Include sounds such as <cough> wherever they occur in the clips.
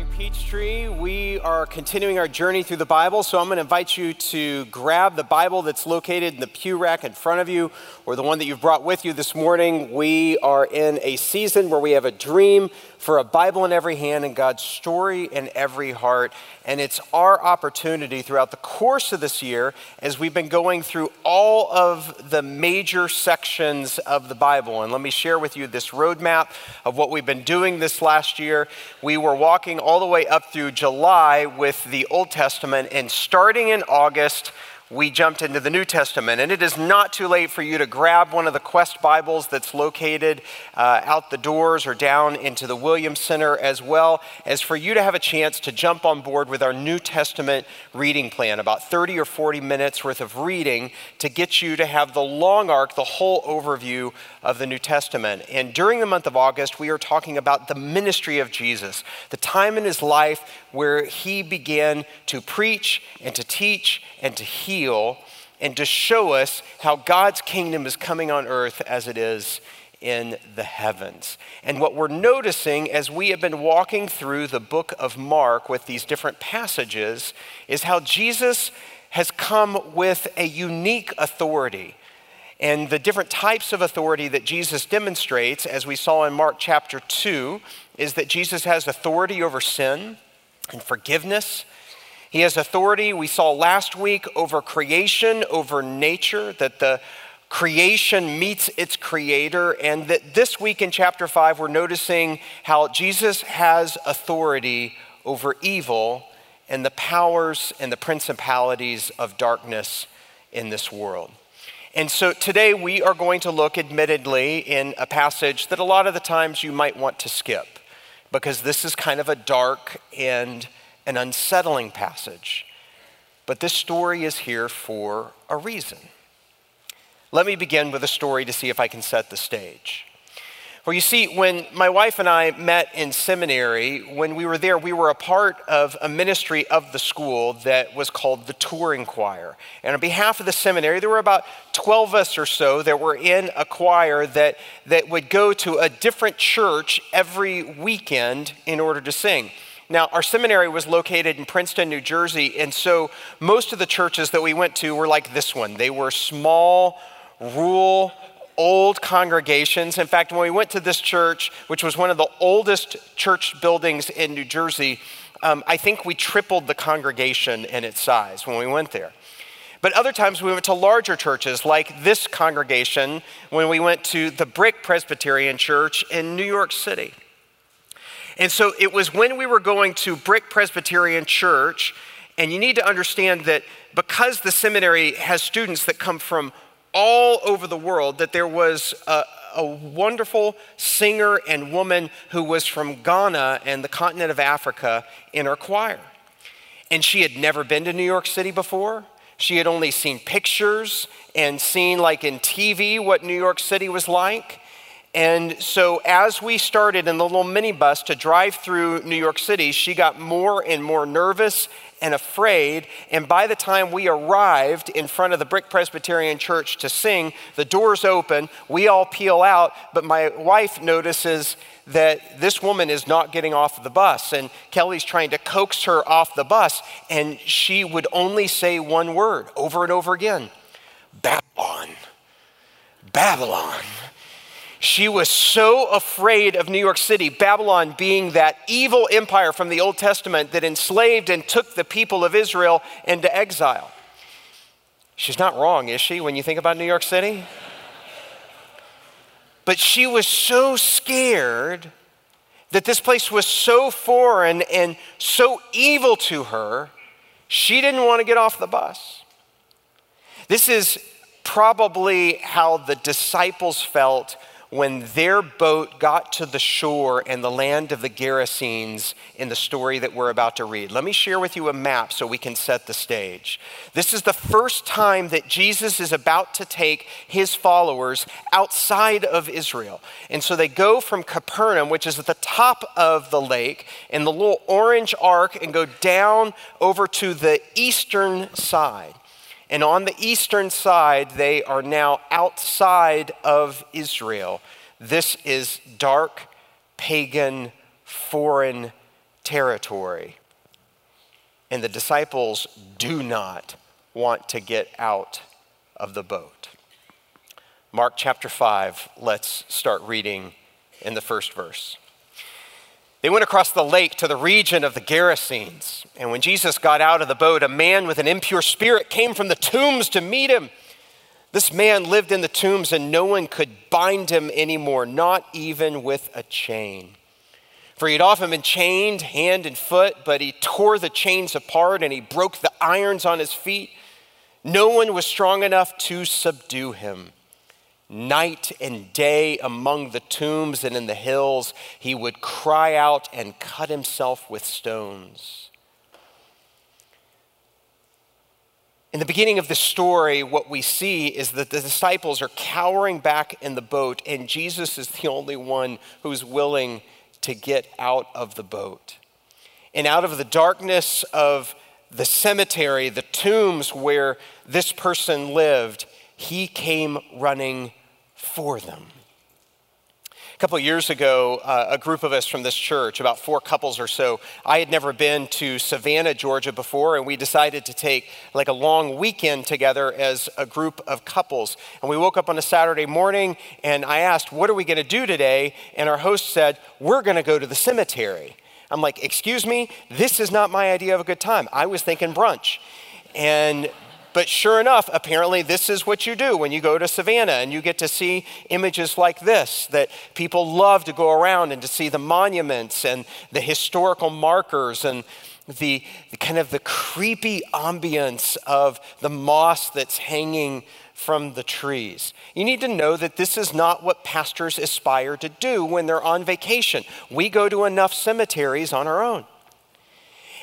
Morning Peachtree. We are continuing our journey through the Bible, so I'm going to invite you to grab the Bible that's located in the pew rack in front of you or the one that you've brought with you this morning. We are in a season where we have a dream for a Bible in every hand and God's story in every heart. And it's our opportunity throughout the course of this year, as we've been going through all of the major sections of the Bible. And let me share with you this roadmap of what we've been doing this last year. We were walking all the way up through July with the Old Testament, and starting in August, we jumped into the New Testament. And it is not too late for you to grab one of the Quest Bibles that's located uh, out the doors or down into the Williams Center, as well as for you to have a chance to jump on board with our New Testament reading plan, about 30 or 40 minutes worth of reading to get you to have the long arc, the whole overview of the New Testament. And during the month of August, we are talking about the ministry of Jesus, the time in his life where he began to preach and to teach and to heal and to show us how God's kingdom is coming on earth as it is in the heavens. And what we're noticing as we have been walking through the book of Mark with these different passages is how Jesus has come with a unique authority. And the different types of authority that Jesus demonstrates, as we saw in Mark chapter 2, is that Jesus has authority over sin and forgiveness. He has authority, we saw last week, over creation, over nature, that the creation meets its creator. And that this week in chapter 5, we're noticing how Jesus has authority over evil and the powers and the principalities of darkness in this world. And so today we are going to look, admittedly, in a passage that a lot of the times you might want to skip because this is kind of a dark and an unsettling passage. But this story is here for a reason. Let me begin with a story to see if I can set the stage. Well, you see, when my wife and I met in seminary, when we were there, we were a part of a ministry of the school that was called the Touring Choir. And on behalf of the seminary, there were about 12 of us or so that were in a choir that, that would go to a different church every weekend in order to sing. Now, our seminary was located in Princeton, New Jersey, and so most of the churches that we went to were like this one. They were small, rural, old congregations. In fact, when we went to this church, which was one of the oldest church buildings in New Jersey, um, I think we tripled the congregation in its size when we went there. But other times we went to larger churches, like this congregation when we went to the Brick Presbyterian Church in New York City. And so it was when we were going to Brick Presbyterian Church, and you need to understand that because the seminary has students that come from all over the world that there was a, a, wonderful singer and woman who was from Ghana and the continent of Africa in her choir. And she had never been to New York City before. She had only seen pictures and seen, like in TV, what New York City was like. And so, as we started in the little minibus to drive through New York City, she got more and more nervous and afraid. And by the time we arrived in front of the Brick Presbyterian Church to sing, the doors open, we all peel out, but my wife notices that this woman is not getting off the bus. And Kelly's trying to coax her off the bus, and she would only say one word over and over again Babylon. Babylon. She was so afraid of New York City, Babylon being that evil empire from the Old Testament that enslaved and took the people of Israel into exile. She's not wrong, is she, when you think about New York City? But she was so scared that this place was so foreign and so evil to her, she didn't want to get off the bus. This is probably how the disciples felt when their boat got to the shore and the land of the Gerasenes in the story that we're about to read. Let me share with you a map so we can set the stage. This is the first time that Jesus is about to take his followers outside of Israel. And so they go from Capernaum, which is at the top of the lake, in the little orange arc, and go down over to the eastern side. And on the eastern side, they are now outside of Israel. This is dark, pagan, foreign territory. And the disciples do not want to get out of the boat. Mark chapter 5, let's start reading in the first verse. They went across the lake to the region of the Gerasenes. And when Jesus got out of the boat, a man with an impure spirit came from the tombs to meet him. This man lived in the tombs, and no one could bind him anymore, not even with a chain. For he had often been chained hand and foot, but he tore the chains apart and he broke the irons on his feet. No one was strong enough to subdue him. Night and day among the tombs and in the hills, he would cry out and cut himself with stones. In the beginning of the story, what we see is that the disciples are cowering back in the boat, and Jesus is the only one who's willing to get out of the boat. And out of the darkness of the cemetery, the tombs where this person lived, he came running for them. A couple of years ago, uh, a group of us from this church, about four couples or so, I had never been to Savannah, Georgia before, and we decided to take like a long weekend together as a group of couples. And we woke up on a Saturday morning, and I asked, What are we going to do today? And our host said, We're going to go to the cemetery. I'm like, Excuse me, this is not my idea of a good time. I was thinking brunch. And but sure enough, apparently, this is what you do when you go to Savannah and you get to see images like this that people love to go around and to see the monuments and the historical markers and the, the kind of the creepy ambience of the moss that's hanging from the trees. You need to know that this is not what pastors aspire to do when they're on vacation. We go to enough cemeteries on our own.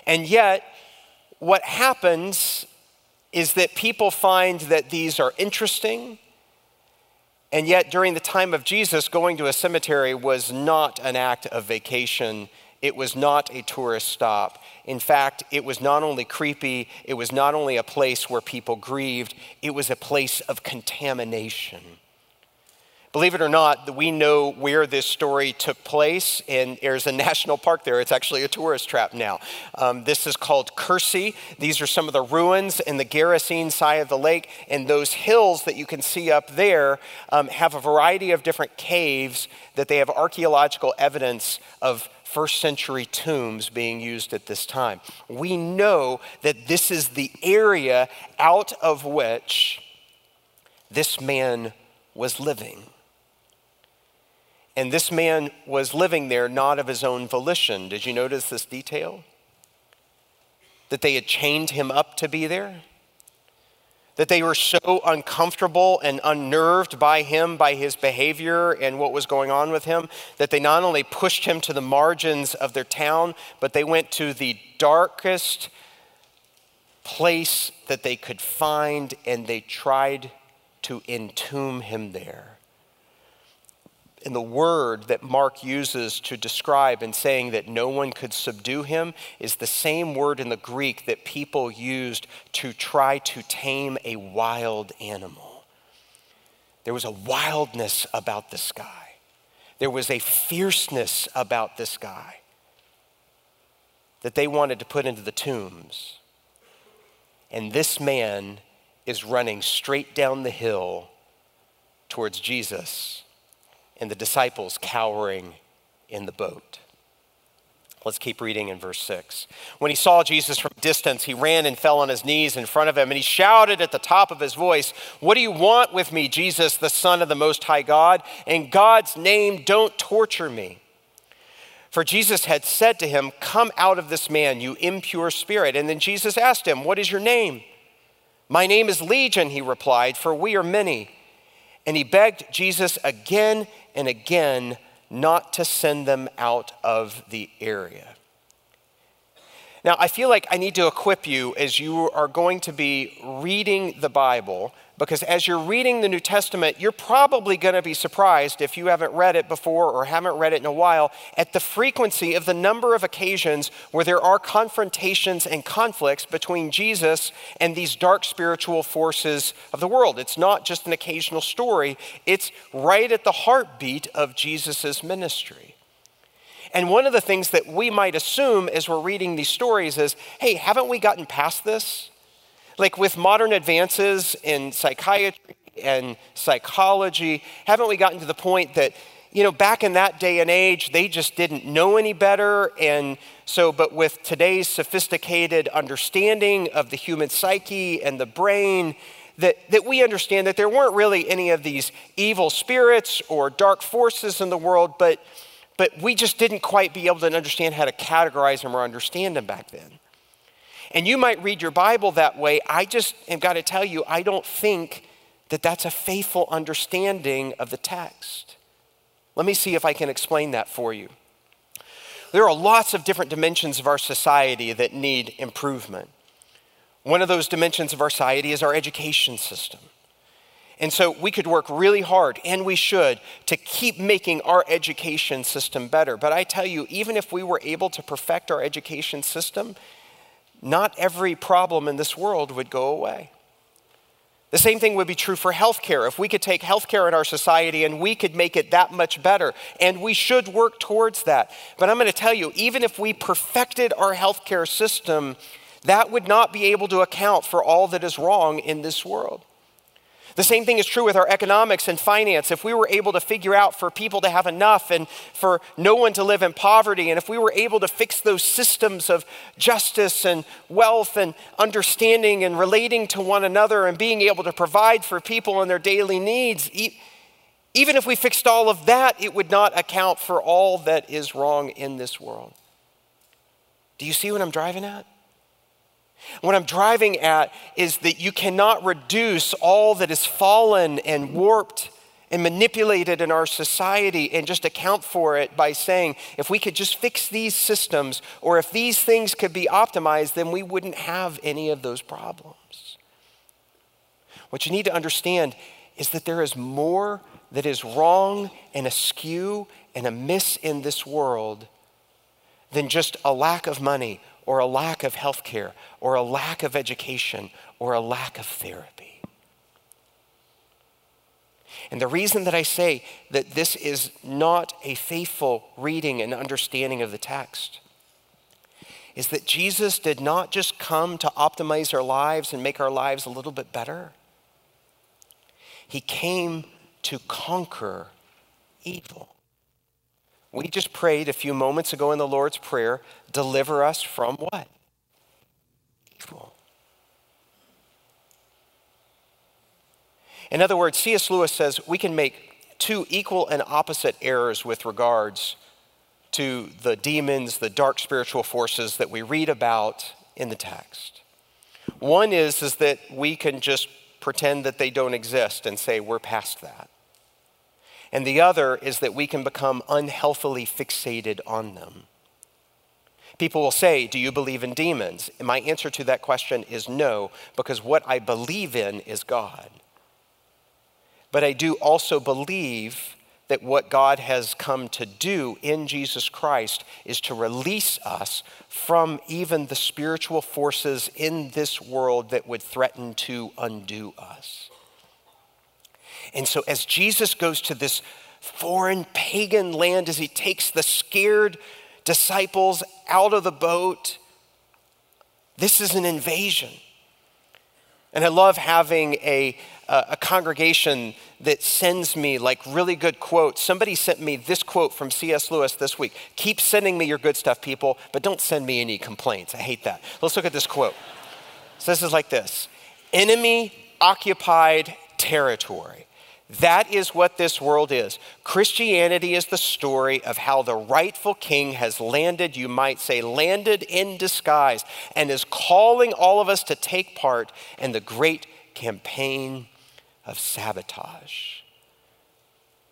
And yet, what happens is that people find that these are interesting, and yet during the time of Jesus, going to a cemetery was not an act of vacation. It was not a tourist stop. In fact, it was not only creepy, it was not only a place where people grieved, it was a place of contamination. Believe it or not, we know where this story took place, and there's a <laughs> national park there. It's actually a tourist trap now. Um, this is called Kursi. These are some of the ruins in the Gerasene side of the lake, and those hills that you can see up there um, have a variety of different caves that they have archaeological evidence of first century tombs being used at this time. We know that this is the area out of which this man was living. And this man was living there not of his own volition. Did you notice this detail? That they had chained him up to be there? That they were so uncomfortable and unnerved by him, by his behavior and what was going on with him, that they not only pushed him to the margins of their town, but they went to the darkest place that they could find and they tried to entomb him there in the word that Mark uses to describe and saying that no one could subdue him is the same word in the Greek that people used to try to tame a wild animal. There was a wildness about this guy, there was a fierceness about this guy that they wanted to put into the tombs. And this man is running straight down the hill towards Jesus and the disciples cowering in the boat. Let's keep reading in verse 6. When he saw Jesus from distance, he ran and fell on his knees in front of him, and he shouted at the top of his voice, What do you want with me, Jesus, the Son of the Most High God? In God's name, don't torture me. For Jesus had said to him, Come out of this man, you impure spirit. And then Jesus asked him, What is your name? My name is Legion, he replied, for we are many. And he begged Jesus again and again not to send them out of the area. Now, I feel like I need to equip you as you are going to be reading the Bible because as you're reading the New Testament, you're probably going to be surprised if you haven't read it before or haven't read it in a while at the frequency of the number of occasions where there are confrontations and conflicts between Jesus and these dark spiritual forces of the world. It's not just an occasional story, it's right at the heartbeat of Jesus' ministry. and one of the things that we might assume as we're reading these stories is hey, haven't we gotten past this? Like with modern advances in psychiatry and psychology, haven't we gotten to the point that, you know, back in that day and age, they just didn't know any better. And so, but with today's sophisticated understanding of the human psyche and the brain, that, that we understand that there weren't really any of these evil spirits or dark forces in the world, but, but we just didn't quite be able to understand how to categorize them or understand them back then. And you might read your Bible that way. I just have got to tell you, I don't think that that's a faithful understanding of the text. Let me see if I can explain that for you. There are lots of different dimensions of our society that need improvement. One of those dimensions of our society is our education system. And so we could work really hard, and we should, to keep making our education system better. But I tell you, even if we were able to perfect our education system, not every problem in this world would go away. The same thing would be true for healthcare. If we could take healthcare in our society and we could make it that much better, and we should work towards that. But I'm going to tell you, even if we perfected our healthcare system, that would not be able to account for all that is wrong in this world. The same thing is true with our economics and finance. If we were able to figure out for people to have enough and for no one to live in poverty, and if we were able to fix those systems of justice and wealth and understanding and relating to one another and being able to provide for people in their daily needs, even if we fixed all of that, it would not account for all that is wrong in this world. Do you see what I'm driving at? What I'm driving at is that you cannot reduce all that is fallen and warped and manipulated in our society and just account for it by saying, if we could just fix these systems or if these things could be optimized, then we wouldn't have any of those problems. What you need to understand is that there is more that is wrong and askew and amiss in this world than just a lack of money or a lack of health care or a lack of education or a lack of therapy. And the reason that I say that this is not a faithful reading and understanding of the text is that Jesus did not just come to optimize our lives and make our lives a little bit better. He came to conquer evil. We just prayed a few moments ago in the Lord's Prayer deliver us from what? Evil. In other words, C.S. Lewis says we can make two equal and opposite errors with regards to the demons, the dark spiritual forces that we read about in the text. One is, is that we can just pretend that they don't exist and say we're past that. And the other is that we can become unhealthily fixated on them. People will say, Do you believe in demons? And my answer to that question is no, because what I believe in is God. But I do also believe that what God has come to do in Jesus Christ is to release us from even the spiritual forces in this world that would threaten to undo us. And so, as Jesus goes to this foreign pagan land, as he takes the scared disciples out of the boat, this is an invasion. And I love having a, a congregation that sends me like really good quotes. Somebody sent me this quote from C.S. Lewis this week Keep sending me your good stuff, people, but don't send me any complaints. I hate that. Let's look at this quote. So, this is like this Enemy occupied territory. That is what this world is. Christianity is the story of how the rightful king has landed, you might say, landed in disguise, and is calling all of us to take part in the great campaign of sabotage.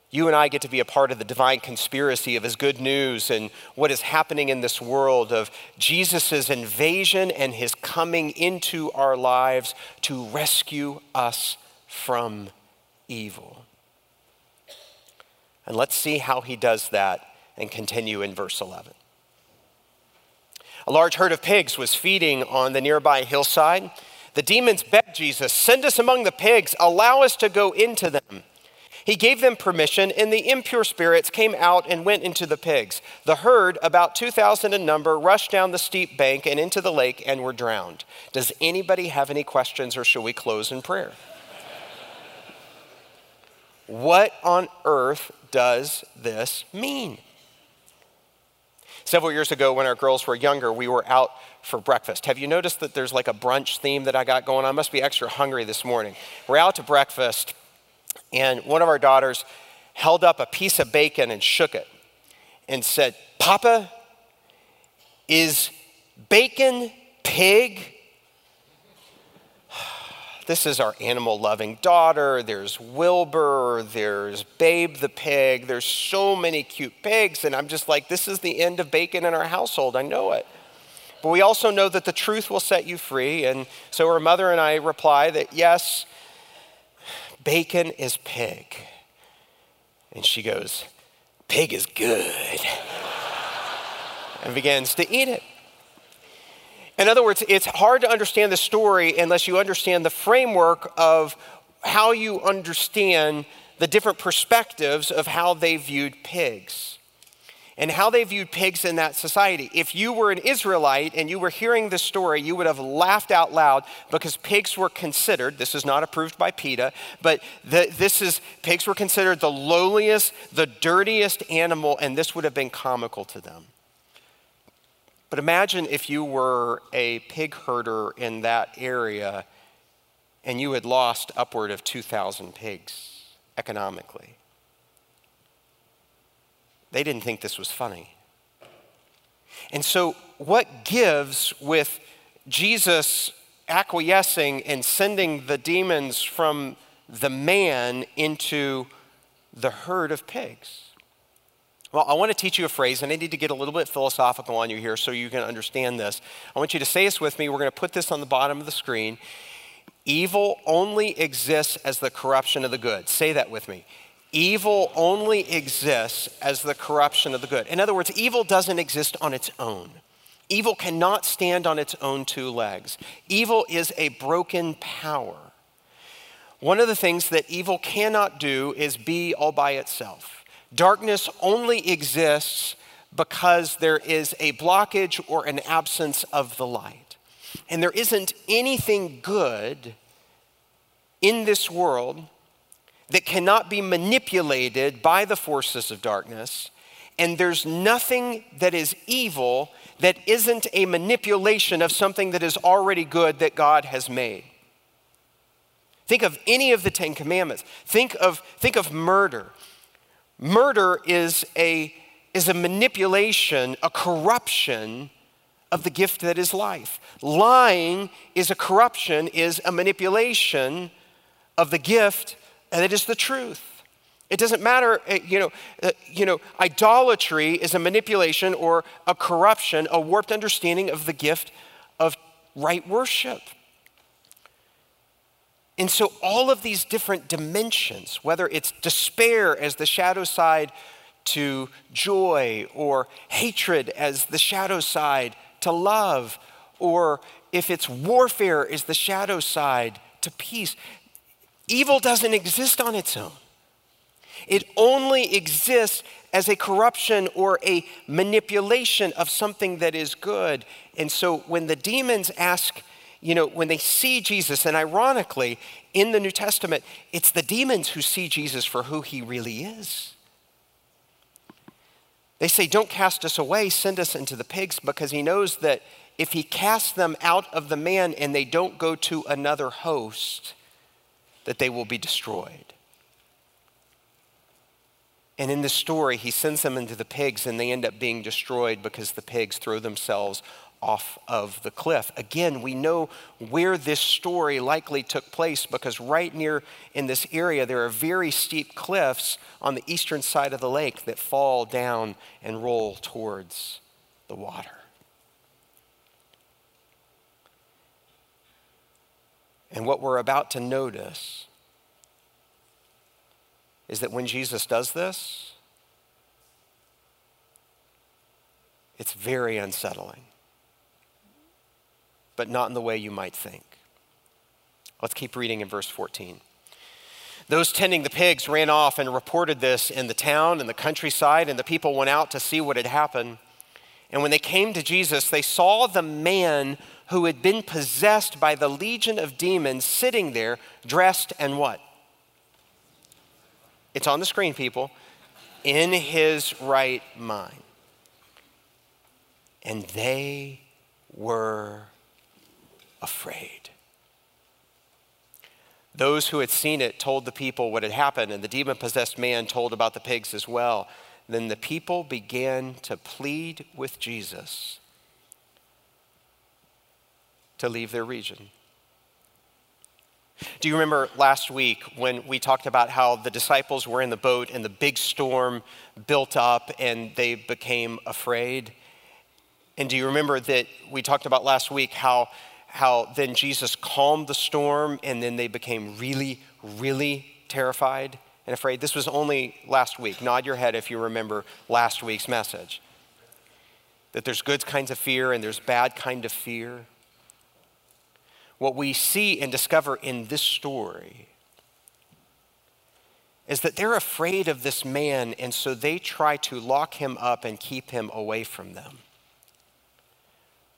You and I get to be a part of the divine conspiracy of his good news and what is happening in this world of Jesus' invasion and his coming into our lives to rescue us from evil. And let's see how he does that and continue in verse 11. A large herd of pigs was feeding on the nearby hillside. The demons begged Jesus, Send us among the pigs, allow us to go into them. He gave them permission, and the impure spirits came out and went into the pigs. The herd, about 2,000 in number, rushed down the steep bank and into the lake and were drowned. Does anybody have any questions, or shall we close in prayer? What on earth does this mean? Several years ago, when our girls were younger, we were out for breakfast. Have you noticed that there's like a brunch theme that I got going on? I must be extra hungry this morning. We're out to breakfast and one of our daughters held up a piece of bacon and shook it and said, Papa, is bacon pig? This is our animal loving daughter. There's Wilbur. There's Babe the pig. There's so many cute pigs. And I'm just like, this is the end of bacon in our household. I know it. But we also know that the truth will set you free. And so her mother and I reply that yes, Bacon is pig. And she goes, Pig is good. <laughs> and begins to eat it. In other words, it's hard to understand the story unless you understand the framework of how you understand the different perspectives of how they viewed pigs and how they viewed pigs in that society. If you were an Israelite and you were hearing this story, you would have laughed out loud because pigs were considered, this is not approved by PETA, but the, this is, pigs were considered the lowliest, the dirtiest animal, and this would have been comical to them. But imagine if you were a pig herder in that area and you had lost upward of 2,000 pigs economically. They didn't think this was funny. And so, what gives with Jesus acquiescing and sending the demons from the man into the herd of pigs? Well, I want to teach you a phrase, and I need to get a little bit philosophical on you here so you can understand this. I want you to say this with me. We're going to put this on the bottom of the screen. Evil only exists as the corruption of the good. Say that with me. Evil only exists as the corruption of the good. In other words, evil doesn't exist on its own. Evil cannot stand on its own two legs. Evil is a broken power. One of the things that evil cannot do is be all by itself. Darkness only exists because there is a blockage or an absence of the light. And there isn't anything good in this world that cannot be manipulated by the forces of darkness. And there's nothing that is evil that isn't a manipulation of something that is already good that God has made. Think of any of the Ten Commandments. Think of, think of murder. Murder is a, is a manipulation, a corruption of the gift that is life. Lying is a corruption, is a manipulation of the gift it is the truth. It doesn't matter, eh, you know, uh, you know, idolatry is a manipulation or a corruption, a warped understanding of the gift of right worship. And so, all of these different dimensions, whether it's despair as the shadow side to joy, or hatred as the shadow side to love, or if it's warfare as the shadow side to peace, Evil doesn't exist on its own. It only exists as a corruption or a manipulation of something that is good. And so when the demons ask, you know, when they see Jesus, and ironically, in the New Testament, it's the demons who see Jesus for who he really is. They say, Don't cast us away, send us into the pigs, because he knows that if he casts them out of the man and they don't go to another host, that they will be destroyed. And in the story, he sends them into the pigs and they end up being destroyed because the pigs throw themselves off of the cliff. Again, we know where this story likely took place because right near in this area, there are very steep cliffs on the eastern side of the lake that fall down and roll towards the water. And what we're about to notice is that when Jesus does this, it's very unsettling, but not in the way you might think. Let's keep reading in verse 14. Those tending the pigs ran off and reported this in the town and the countryside, and the people went out to see what had happened. And when they came to Jesus, they saw the man who had been possessed by the legion of demons sitting there, dressed and what? It's on the screen, people. In his right mind. And they were afraid. Those who had seen it told the people what had happened, and the demon possessed man told about the pigs as well. Then the people began to plead with Jesus to leave their region. Do you remember last week when we talked about how the disciples were in the boat and the big storm built up and they became afraid? And do you remember that we talked about last week how, how then Jesus calmed the storm and then they became really, really terrified and afraid? This was only last week. Nod your head if you remember last week's message. That there's good kinds of fear and there's bad kind of fear what we see and discover in this story is that they're afraid of this man, and so they try to lock him up and keep him away from them.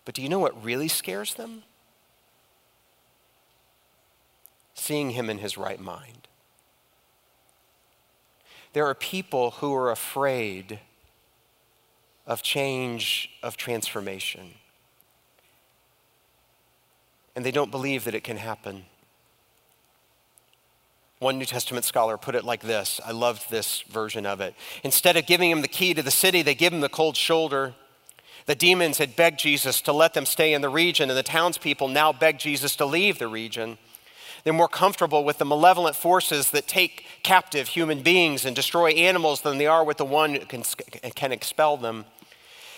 But do you know what really scares them? Seeing him in his right mind. There are people who are afraid of change, of transformation and they don't believe that it can happen. One New Testament scholar put it like this I loved this version of it. Instead of giving him the key to the city, they give him the cold shoulder. The demons had begged Jesus to let them stay in the region, and the townspeople now beg Jesus to leave the region. They're more comfortable with the malevolent forces that take captive human beings and destroy animals than they are with the one who can, can expel them.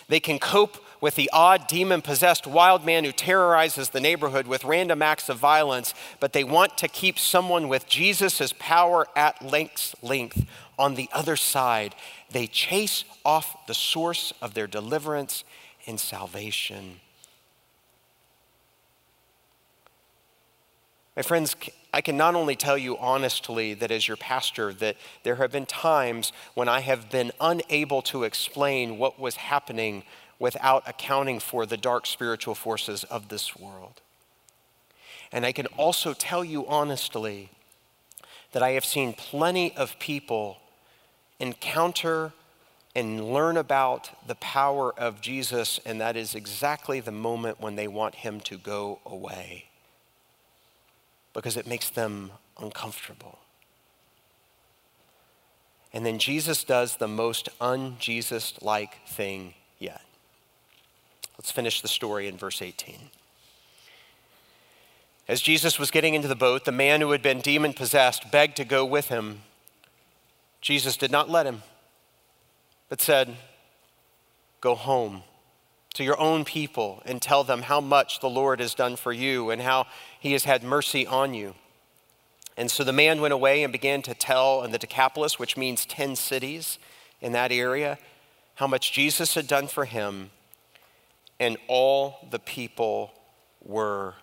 They can cope with the odd demon possessed wild man who terrorizes the neighborhood with random acts of violence, but they want to keep someone with Jesus' power at length, length on the other side. They chase off the source of their deliverance and salvation. My friends, I can not only tell you honestly that as your pastor that there have been times when I have been unable to explain what was happening without accounting for the dark spiritual forces of this world. And I can also tell you honestly that I have seen plenty of people encounter and learn about the power of Jesus, and that is exactly the moment when they want him to go away because it makes them uncomfortable. And then Jesus does the most un Jesus like thing yet. Let's finish the story in verse 18. As Jesus was getting into the boat, the man who had been demon possessed begged to go with him. Jesus did not let him, but said, Go home to your own people and tell them how much the Lord has done for you and how he has had mercy on you. And so the man went away and began to tell in the Decapolis, which means 10 cities in that area, how much Jesus had done for him and all the people were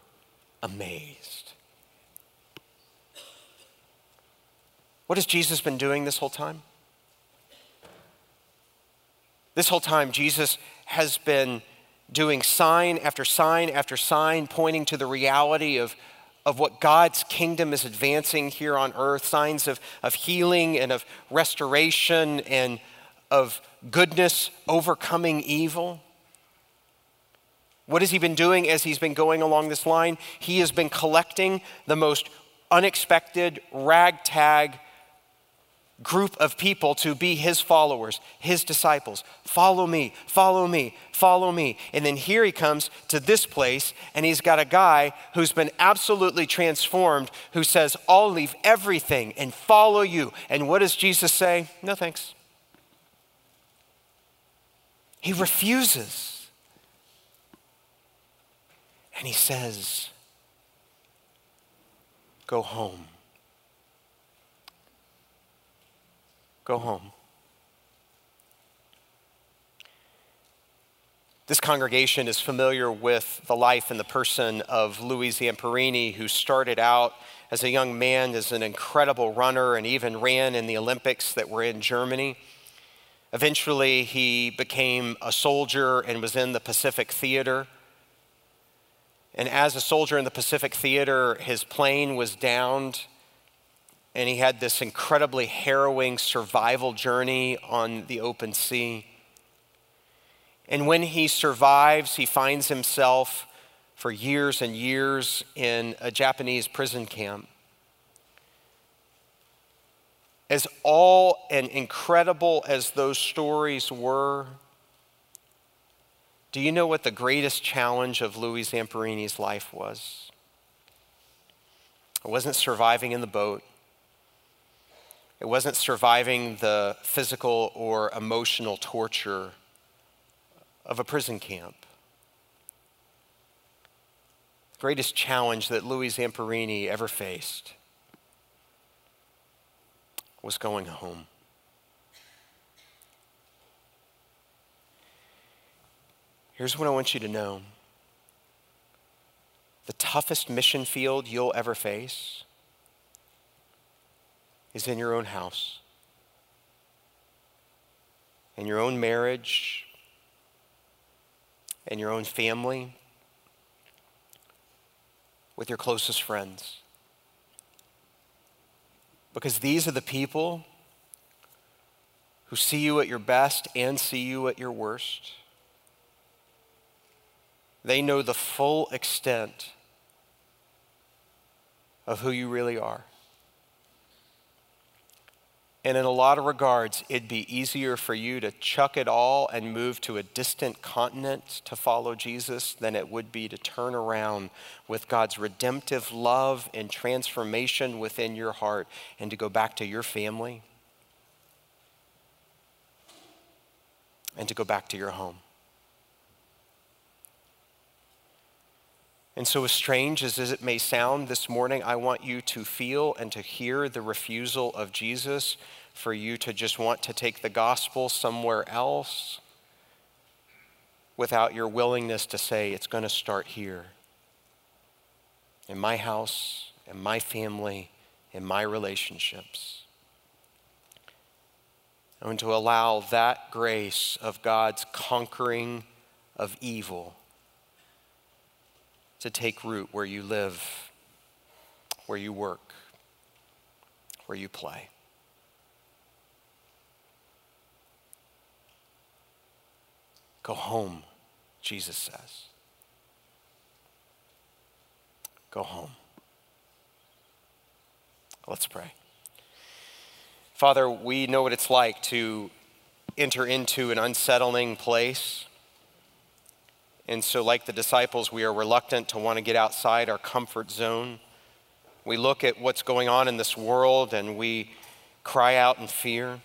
amazed. What has Jesus been doing this whole time? This whole time, Jesus has been doing sign after sign after sign, pointing to the reality of, of what God's kingdom is advancing here on earth signs of, of healing and of restoration and of goodness overcoming evil. What has he been doing as he's been going along this line? He has been collecting the most unexpected, ragtag group of people to be his followers, his disciples. Follow me, follow me, follow me. And then here he comes to this place, and he's got a guy who's been absolutely transformed who says, I'll leave everything and follow you. And what does Jesus say? No thanks. He refuses. And he says, Go home. Go home. This congregation is familiar with the life and the person of Louis Zamperini, who started out as a young man as an incredible runner and even ran in the Olympics that were in Germany. Eventually, he became a soldier and was in the Pacific Theater. And as a soldier in the Pacific Theater, his plane was downed, and he had this incredibly harrowing survival journey on the open sea. And when he survives, he finds himself for years and years in a Japanese prison camp. As all and incredible as those stories were, do you know what the greatest challenge of Louis Zamperini's life was? It wasn't surviving in the boat. It wasn't surviving the physical or emotional torture of a prison camp. The greatest challenge that Louis Zamperini ever faced was going home. Here's what I want you to know the toughest mission field you'll ever face is in your own house, in your own marriage, in your own family, with your closest friends. Because these are the people who see you at your best and see you at your worst. They know the full extent of who you really are. And in a lot of regards, it'd be easier for you to chuck it all and move to a distant continent to follow Jesus than it would be to turn around with God's redemptive love and transformation within your heart and to go back to your family and to go back to your home. And so, as strange as it may sound this morning, I want you to feel and to hear the refusal of Jesus for you to just want to take the gospel somewhere else without your willingness to say, it's going to start here in my house, in my family, in my relationships. And to allow that grace of God's conquering of evil to take root where you live, where you work, where you play. Go home, Jesus says. Go home. Let's pray. Father, we know what it's like to enter into an unsettling place and so, like the disciples, we are reluctant to want to get outside our comfort zone. We look at what's going on in this world and we cry out in fear.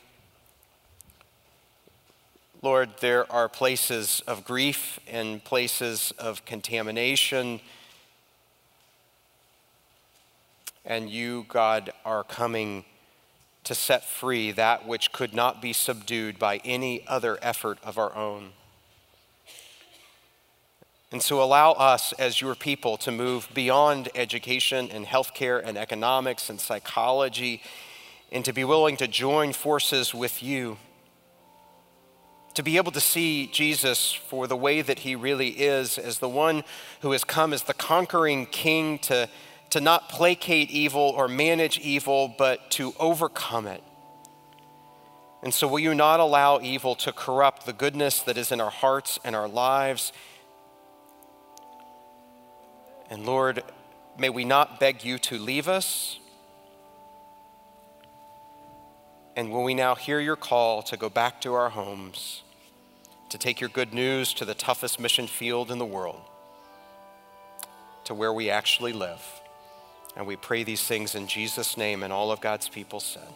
Lord, there are places of grief and places of contamination. And you, God, are coming to set free that which could not be subdued by any other effort of our own. And so allow us as your people to move beyond education and healthcare and economics and psychology and to be willing to join forces with you. To be able to see Jesus for the way that he really is, as the one who has come as the conquering king to, to not placate evil or manage evil, but to overcome it. And so, will you not allow evil to corrupt the goodness that is in our hearts and our lives? And Lord, may we not beg you to leave us. And will we now hear your call to go back to our homes, to take your good news to the toughest mission field in the world, to where we actually live? And we pray these things in Jesus' name, and all of God's people said.